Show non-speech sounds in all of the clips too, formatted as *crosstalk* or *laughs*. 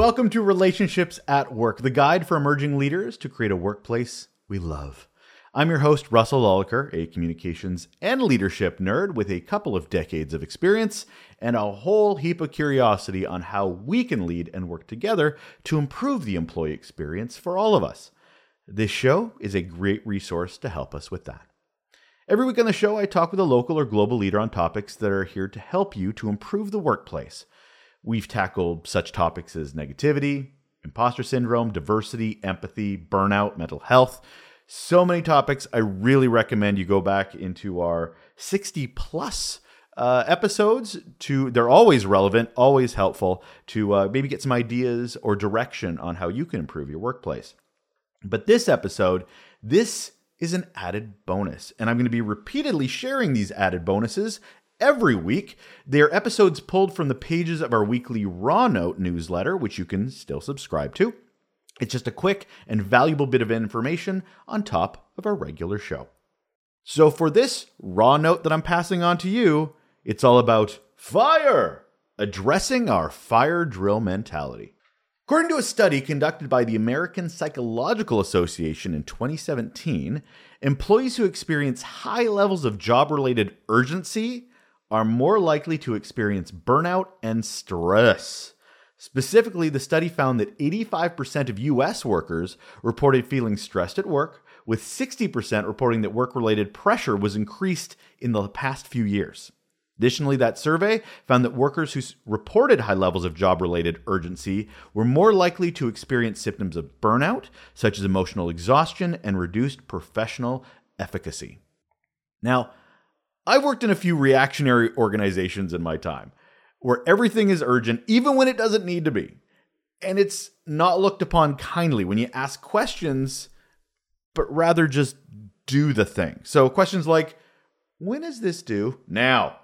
Welcome to Relationships at Work, the guide for emerging leaders to create a workplace we love. I'm your host, Russel Lolacher, a communications and leadership nerd with a couple of decades of experience and a whole heap of curiosity on how we can lead and work together to improve the employee experience for all of us. This show is a great resource to help us with that. Every week on the show, I talk with a local or global leader on topics that are here to help you to improve the workplace. We've tackled such topics as negativity, imposter syndrome, diversity, empathy, burnout, mental health so many topics. I really recommend you go back into our 60 plus uh, episodes to they're always relevant always helpful to uh, maybe get some ideas or direction on how you can improve your workplace but this episode this is an added bonus and i'm going to be repeatedly sharing these added bonuses every week they are episodes pulled from the pages of our weekly raw note newsletter which you can still subscribe to it's just a quick and valuable bit of information on top of our regular show. So, for this raw note that I'm passing on to you, it's all about fire, addressing our fire drill mentality. According to a study conducted by the American Psychological Association in 2017, employees who experience high levels of job related urgency are more likely to experience burnout and stress. Specifically, the study found that 85% of US workers reported feeling stressed at work, with 60% reporting that work related pressure was increased in the past few years. Additionally, that survey found that workers who reported high levels of job related urgency were more likely to experience symptoms of burnout, such as emotional exhaustion and reduced professional efficacy. Now, I've worked in a few reactionary organizations in my time where everything is urgent, even when it doesn't need to be. And it's not looked upon kindly when you ask questions, but rather just do the thing. So, questions like, when is this due? Now.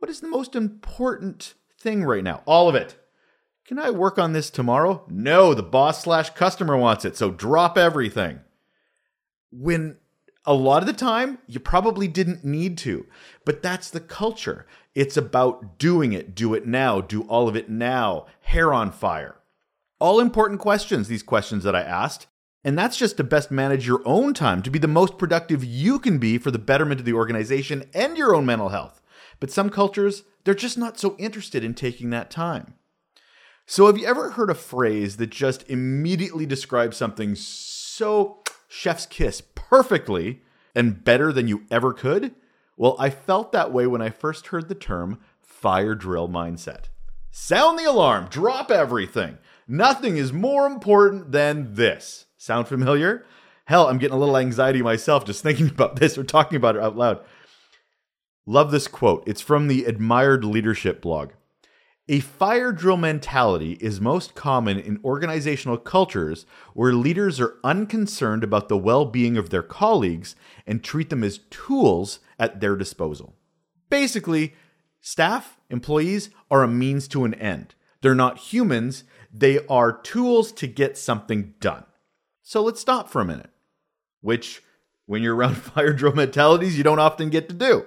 What is the most important thing right now? All of it. Can I work on this tomorrow? No, the boss slash customer wants it, so drop everything. When a lot of the time, you probably didn't need to, but that's the culture. It's about doing it, do it now, do all of it now, hair on fire. All important questions, these questions that I asked. And that's just to best manage your own time, to be the most productive you can be for the betterment of the organization and your own mental health. But some cultures, they're just not so interested in taking that time. So, have you ever heard a phrase that just immediately describes something so chef's kiss perfectly and better than you ever could? Well, I felt that way when I first heard the term fire drill mindset. Sound the alarm, drop everything. Nothing is more important than this. Sound familiar? Hell, I'm getting a little anxiety myself just thinking *laughs* about this or talking about it out loud. Love this quote. It's from the Admired Leadership blog. A fire drill mentality is most common in organizational cultures where leaders are unconcerned about the well being of their colleagues and treat them as tools at their disposal. Basically, staff, employees are a means to an end. They're not humans, they are tools to get something done. So let's stop for a minute, which, when you're around *laughs* fire drill mentalities, you don't often get to do.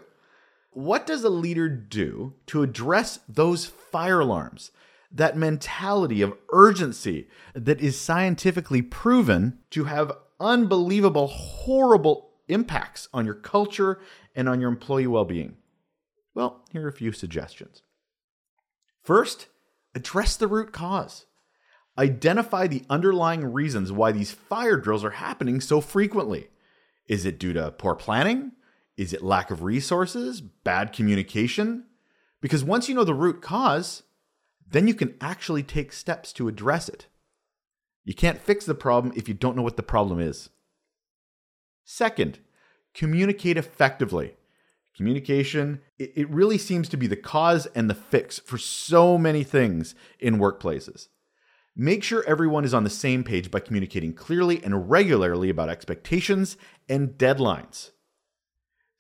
What does a leader do to address those fire alarms? That mentality of urgency that is scientifically proven to have unbelievable, horrible impacts on your culture and on your employee well being? Well, here are a few suggestions. First, address the root cause. Identify the underlying reasons why these fire drills are happening so frequently. Is it due to poor planning? Is it lack of resources? Bad communication? Because once you know the root cause, then you can actually take steps to address it. You can't fix the problem if you don't know what the problem is. Second, communicate effectively. Communication, it, really seems to be the cause and the fix for so many things in workplaces. Make sure everyone is on the same page by communicating clearly and regularly about expectations and deadlines.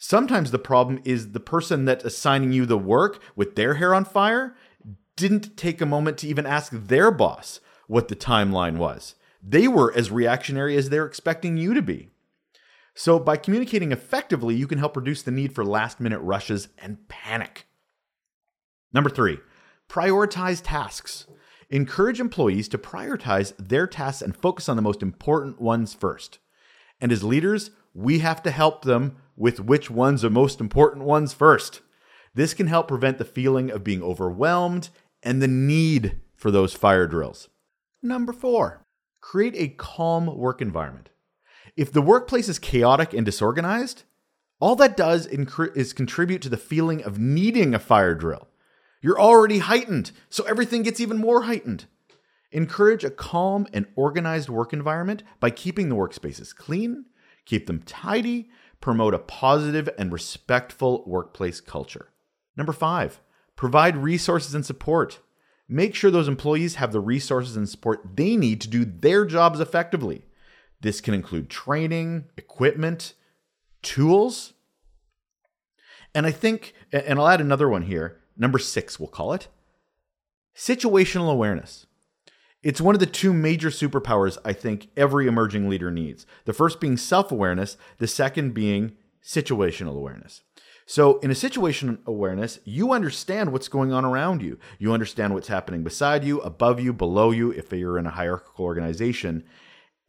Sometimes the problem is the person that's assigning you the work with their hair on fire didn't take a moment to even ask their boss what the timeline was. They were as reactionary as they're expecting you to be. So, by communicating effectively, you can help reduce the need for last minute rushes and panic. Number three, prioritize tasks. Encourage employees to prioritize their tasks and focus on the most important ones first. And as leaders, we have to help them with which ones are most important ones first. This can help prevent the feeling of being overwhelmed and the need for those fire drills. Number four, create a calm work environment. If the workplace is chaotic and disorganized, all that does is contribute to the feeling of needing a fire drill. You're already heightened, so everything gets even more heightened. Encourage a calm and organized work environment by keeping the workspaces clean, keep them tidy, promote a positive and respectful workplace culture. Number five, provide resources and support. Make sure those employees have the resources and support they need to do their jobs effectively. This can include training, equipment, tools. And I think, and I'll add another one here, number six, we'll call it situational awareness. It's one of the two major superpowers I think every emerging leader needs. The first being self awareness, the second being situational awareness. So, in a situation awareness, you understand what's going on around you. You understand what's happening beside you, above you, below you, if you're in a hierarchical organization.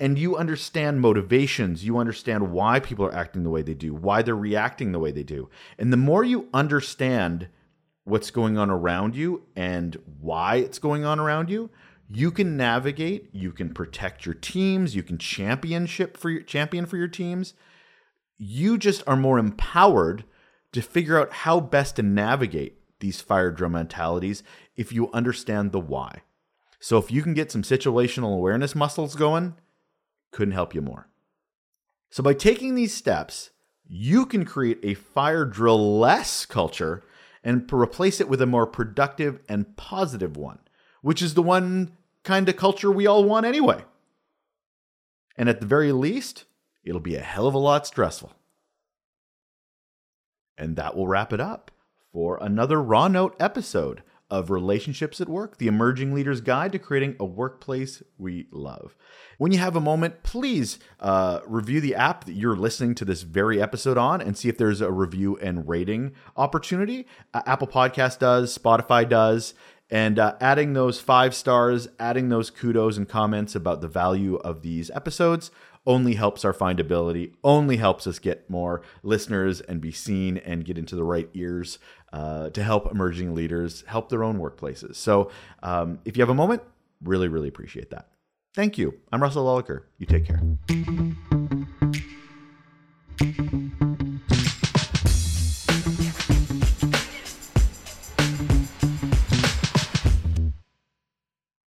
And you understand motivations. You understand why people are acting the way they do, why they're reacting the way they do. And the more you understand what's going on around you and why it's going on around you, you can navigate, you can protect your teams, you can championship for your champion for your teams. You just are more empowered to figure out how best to navigate these fire drill mentalities if you understand the why. So if you can get some situational awareness muscles going, couldn't help you more. So by taking these steps, you can create a fire drill less culture and replace it with a more productive and positive one, which is the one kind of culture we all want anyway. And at the very least, it'll be a hell of a lot stressful. And that will wrap it up for another Raw Note episode of Relationships at Work, the Emerging Leader's Guide to Creating a Workplace We Love. When you have a moment, please uh, review the app that you're listening to this very episode on and see if there's a review and rating opportunity. Uh, Apple Podcast does, Spotify does. And uh, adding those five stars, adding those kudos and comments about the value of these episodes only helps our findability, only helps us get more listeners and be seen and get into the right ears uh, to help emerging leaders help their own workplaces. So um, if you have a moment, really, really appreciate that. Thank you. I'm Russel Lolacher. You take care.